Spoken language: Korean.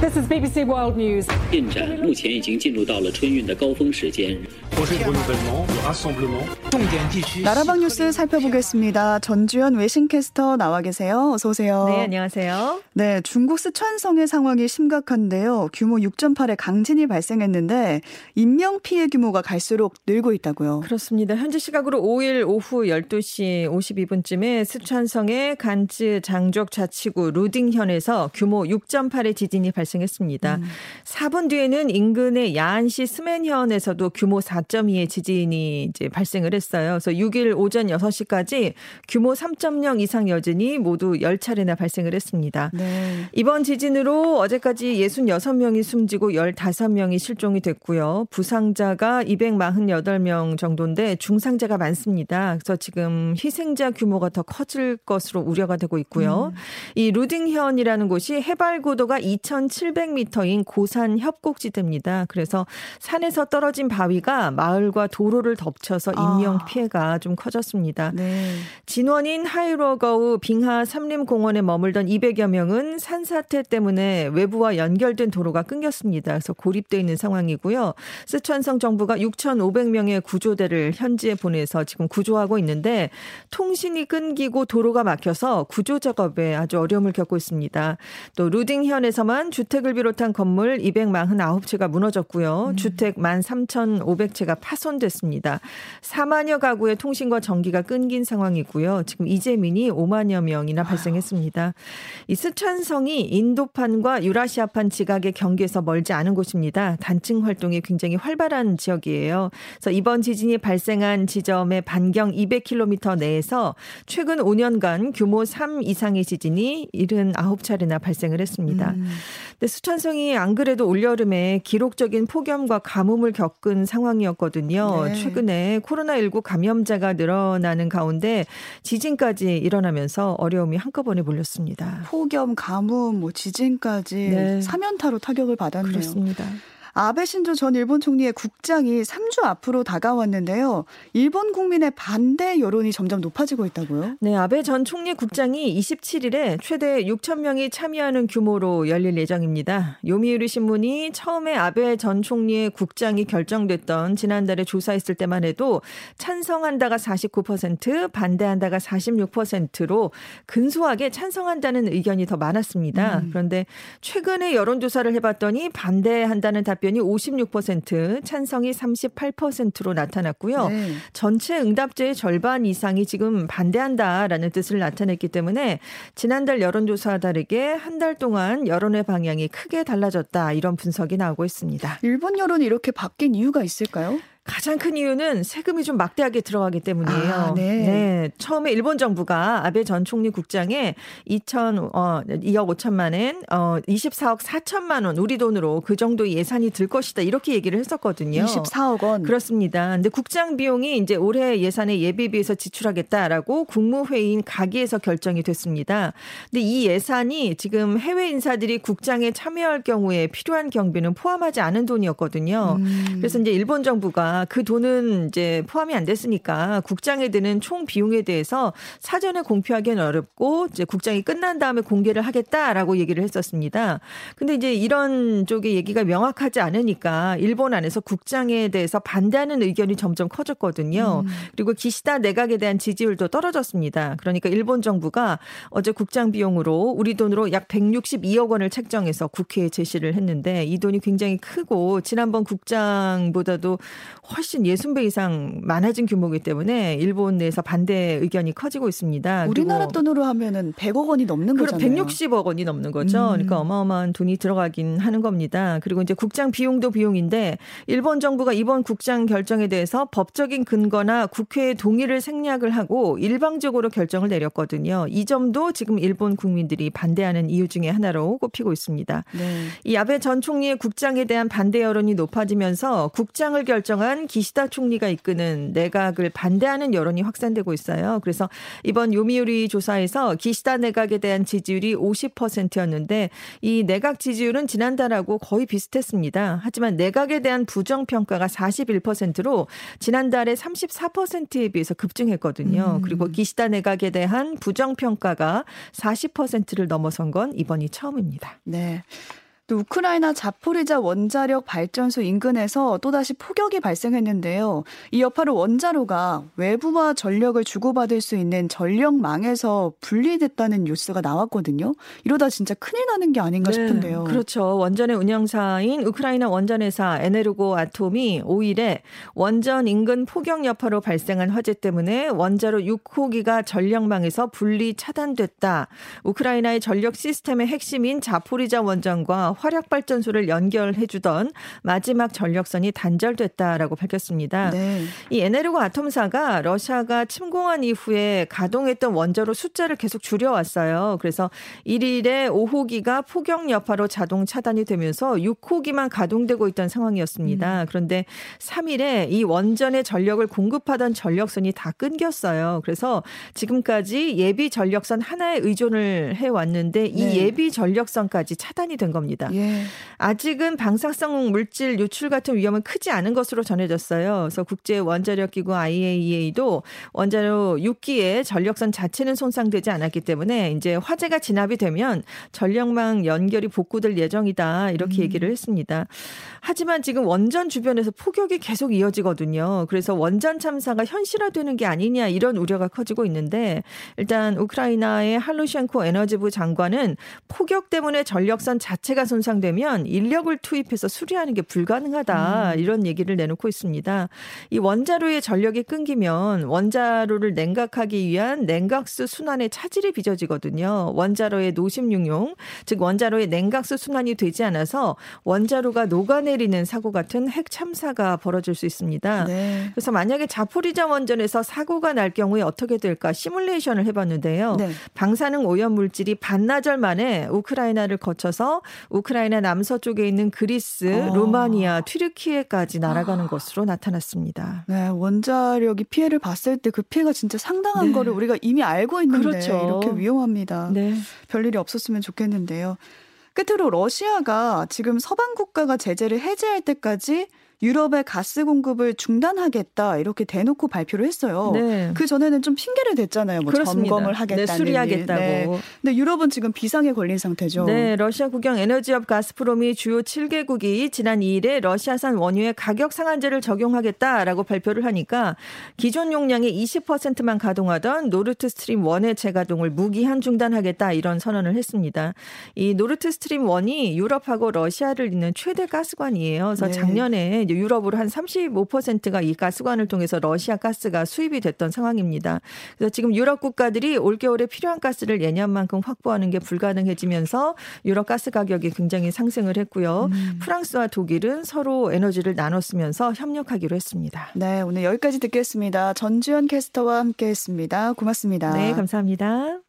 This is BBC World News. 进展目前已经进入到了春运的高峰时间。 나라방 뉴스 살펴보겠습니다. 전주현 외신캐스터 나와 계세요. 어서 오세요. 네, 안녕하세요. 네, 중국 스촨성의 상황이 심각한데요. 규모 6.8의 강진이 발생했는데 인명 피해 규모가 갈수록 늘고 있다고요. 그렇습니다. 현지 시각으로 5일 오후 12시 52분쯤에 스촨성의 간즈 장족 자치구 루딩현에서 규모 6.8의 지진이 발생했습니다. 음. 4분 뒤에는 인근의 야안시 스맨현에서도 규모 4.2의 지진이 이제 발생을 했어요. 그래서 6일 오전 6시까지 규모 3.0 이상 여진이 모두 10차례나 발생을 했습니다. 네. 이번 지진으로 어제까지 66명이 숨지고 15명이 실종이 됐고요. 부상자가 248명 정도인데 중상자가 많습니다. 그래서 지금 희생자 규모가 더 커질 것으로 우려가 되고 있고요. 음. 이 루딩현이라는 곳이 해발 고도가 2,700m인 고산 협곡지대입니다. 그래서 산에서 떨어진 바위가 마을과 도로를 덮쳐서 인명 아. 피해가 좀 커졌습니다. 네. 진원인 하이로거우 빙하 삼림공원에 머물던 200여 명은 산사태 때문에 외부와 연결된 도로가 끊겼습니다. 그래서 고립돼 있는 상황이고요. 스촨성 정부가 6,500명의 구조대를 현지에 보내서 지금 구조하고 있는데 통신이 끊기고 도로가 막혀서 구조 작업에 아주 어려움을 겪고 있습니다. 또 루딩현에서만 주 택을 비롯한 건물 249채가 무너졌고요. 음. 주택 13,500채가 파손됐습니다. 4만여 가구의 통신과 전기가 끊긴 상황이고요. 지금 이재민이 5만여 명이나 발생했습니다. 이 스촨성이 인도판과 유라시아판 지각의 경계에서 멀지 않은 곳입니다. 단층 활동이 굉장히 활발한 지역이에요. 그래서 이번 지진이 발생한 지점의 반경 200km 내에서 최근 5년간 규모 3 이상의 지진이 79차례나 발생을 했습니다. 음. 근데 수천성이 안 그래도 올여름에 기록적인 폭염과 가뭄을 겪은 상황이었거든요. 네. 최근에 코로나19 감염자가 늘어나는 가운데 지진까지 일어나면서 어려움이 한꺼번에 몰렸습니다. 폭염, 가뭄, 뭐 지진까지 네. 3연타로 타격을 받았네요. 그렇습니다. 아베 신조 전 일본 총리의 국장이 3주 앞으로 다가왔는데요. 일본 국민의 반대 여론이 점점 높아지고 있다고요? 네, 아베 전 총리 국장이 27일에 최대 6천 명이 참여하는 규모로 열릴 예정입니다. 요미우리 신문이 처음에 아베 전 총리의 국장이 결정됐던 지난달에 조사했을 때만 해도 찬성한다가 49%, 반대한다가 46%로 근소하게 찬성한다는 의견이 더 많았습니다. 음. 그런데 최근에 여론조사를 해봤더니 반대한다는 답변 답변이 56%, 찬성이 38%로 나타났고요. 네. 전체 응답자의 절반 이상이 지금 반대한다라는 뜻을 나타냈기 때문에 지난달 여론조사와 다르게 한 달 동안 여론의 방향이 크게 달라졌다 이런 분석이 나오고 있습니다. 일본 여론이 이렇게 바뀐 이유가 있을까요? 가장 큰 이유는 세금이 좀 막대하게 들어가기 때문이에요. 아, 네. 네. 처음에 일본 정부가 아베 전 총리 국장에 2천 어 2억 5천만 엔, 어 24억 4천만 원 우리 돈으로 그 정도 예산이 들 것이다 이렇게 얘기를 했었거든요. 24억 원. 그렇습니다. 근데 국장 비용이 이제 올해 예산에 예비비에서 지출하겠다라고 국무회의인 가기에서 결정이 됐습니다. 근데 이 예산이 지금 해외 인사들이 국장에 참여할 경우에 필요한 경비는 포함하지 않은 돈이었거든요. 음. 그래서 이제 일본 정부가 그 돈은 이제 포함이 안 됐으니까 국장에 드는 총 비용에 대해서 사전에 공표하기는 어렵고 이제 국장이 끝난 다음에 공개를 하겠다라고 얘기를 했었습니다. 근데 이제 이런 쪽의 얘기가 명확하지 않으니까 일본 안에서 국장에 대해서 반대하는 의견이 점점 커졌거든요. 음. 그리고 기시다 내각에 대한 지지율도 떨어졌습니다. 그러니까 일본 정부가 어제 국장 비용으로 우리 돈으로 약 162억 원을 책정해서 국회에 제시를 했는데 이 돈이 굉장히 크고 지난번 국장보다도 훨씬 60배 이상 많아진 규모이기 때문에 일본 내에서 반대 의견이 커지고 있습니다. 우리나라 돈으로 하면은 100억 원이 넘는 거잖아요. 160억 원이 넘는 거죠. 음. 그러니까 어마어마한 돈이 들어가긴 하는 겁니다. 그리고 이제 국장 비용도 비용인데 일본 정부가 이번 국장 결정에 대해서 법적인 근거나 국회의 동의를 생략을 하고 일방적으로 결정을 내렸거든요. 이 점도 지금 일본 국민들이 반대하는 이유 중에 하나로 꼽히고 있습니다. 네. 이 아베 전 총리의 국장에 대한 반대 여론이 높아지면서 국장을 결정한 또한 기시다 총리가 이끄는 내각을 반대하는 여론이 확산되고 있어요. 그래서 이번 요미우리 조사에서 기시다 내각에 대한 지지율이 50%였는데 이 내각 지지율은 지난달하고 거의 비슷했습니다. 하지만 내각에 대한 부정 평가가 41%로 지난달에 34%에 비해서 급증했거든요. 음. 그리고 기시다 내각에 대한 부정 평가가 40%를 넘어선 건 이번이 처음입니다. 네. 또 우크라이나 자포리자 원자력 발전소 인근에서 또다시 폭격이 발생했는데요. 이 여파로 원자로가 외부와 전력을 주고받을 수 있는 전력망에서 분리됐다는 뉴스가 나왔거든요. 이러다 진짜 큰일 나는 게 아닌가 네, 싶은데요. 그렇죠. 원전의 운영사인 우크라이나 원전회사 에네르고 아톰이 5일에 원전 인근 폭격 여파로 발생한 화재 때문에 원자로 6호기가 전력망에서 분리 차단됐다. 우크라이나의 전력 시스템의 핵심인 자포리자 원전과 화력 발전소를 연결해 주던 마지막 전력선이 단절됐다라고 밝혔습니다. 네. 이 에네르고 아톰사가 러시아가 침공한 이후에 가동했던 원자로 숫자를 계속 줄여왔어요. 그래서 1일에 5호기가 폭격 여파로 자동 차단이 되면서 6호기만 가동되고 있던 상황이었습니다. 음. 그런데 3일에 이 원전의 전력을 공급하던 전력선이 다 끊겼어요. 그래서 지금까지 예비 전력선 하나에 의존을 해 왔는데 이 네. 예비 전력선까지 차단이 된 겁니다. 예. 아직은 방사성 물질 유출 같은 위험은 크지 않은 것으로 전해졌어요. 그래서 국제 원자력 기구 IAEA도 원자로 6기의 전력선 자체는 손상되지 않았기 때문에 이제 화재가 진압이 되면 전력망 연결이 복구될 예정이다 이렇게 음. 얘기를 했습니다. 하지만 지금 원전 주변에서 폭격이 계속 이어지거든요. 그래서 원전 참사가 현실화되는 게 아니냐 이런 우려가 커지고 있는데 일단 우크라이나의 할루셴코 에너지부 장관은 폭격 때문에 전력선 자체가 손 상되면 인력을 투입해서 수리하는 게 불가능하다 음. 이런 얘기를 내놓고 있습니다. 이 원자로의 전력이 끊기면 원자로를 냉각하기 위한 냉각수 순환의 차질이 빚어지거든요. 원자로의 노심융용, 즉 원자로의 냉각수 순환이 되지 않아서 원자로가 녹아내리는 사고 같은 핵 참사가 벌어질 수 있습니다. 네. 그래서 만약에 자포리자 원전에서 사고가 날 경우에 어떻게 될까 시뮬레이션을 해봤는데요. 네. 방사능 오염 물질이 반나절 만에 우크라이나를 거쳐서 우크라이나 남서쪽에 있는 그리스, 어. 루마니아, 튀르키예까지 날아가는 아. 것으로 나타났습니다. 네, 원자력이 피해를 봤을 때 그 피해가 진짜 상당한 네. 거를 우리가 이미 알고 있는데 그렇죠. 이렇게 위험합니다. 네. 별일이 없었으면 좋겠는데요. 끝으로 러시아가 지금 서방 국가가 제재를 해제할 때까지 유럽의 가스 공급을 중단하겠다 이렇게 대놓고 발표를 했어요. 네. 그 전에는 좀 핑계를 댔잖아요. 뭐 그렇습니다. 점검을 하겠다는 네, 수리하겠다고. 네. 근데 유럽은 지금 비상에 걸린 상태죠. 네, 러시아 국영 에너지 기업 가스프롬이 주요 7개국이 지난 2일에 러시아산 원유의 가격 상한제를 적용하겠다라고 발표를 하니까 기존 용량의 20%만 가동하던 노르트 스트림 1의 재가동을 무기한 중단하겠다 이런 선언을 했습니다. 이 노르트 스트림 1이 유럽하고 러시아를 잇는 최대 가스관이에요. 그래서 네. 작년에 이제 유럽으로 한 35%가 이 가스관을 통해서 러시아 가스가 수입이 됐던 상황입니다. 그래서 지금 유럽 국가들이 올겨울에 필요한 가스를 예년만큼 확보하는 게 불가능해지면서 유럽 가스 가격이 굉장히 상승을 했고요. 음. 프랑스와 독일은 서로 에너지를 나눠 쓰면서 협력하기로 했습니다. 네, 오늘 여기까지 듣겠습니다. 전주현 캐스터와 함께 했습니다. 고맙습니다. 네, 감사합니다.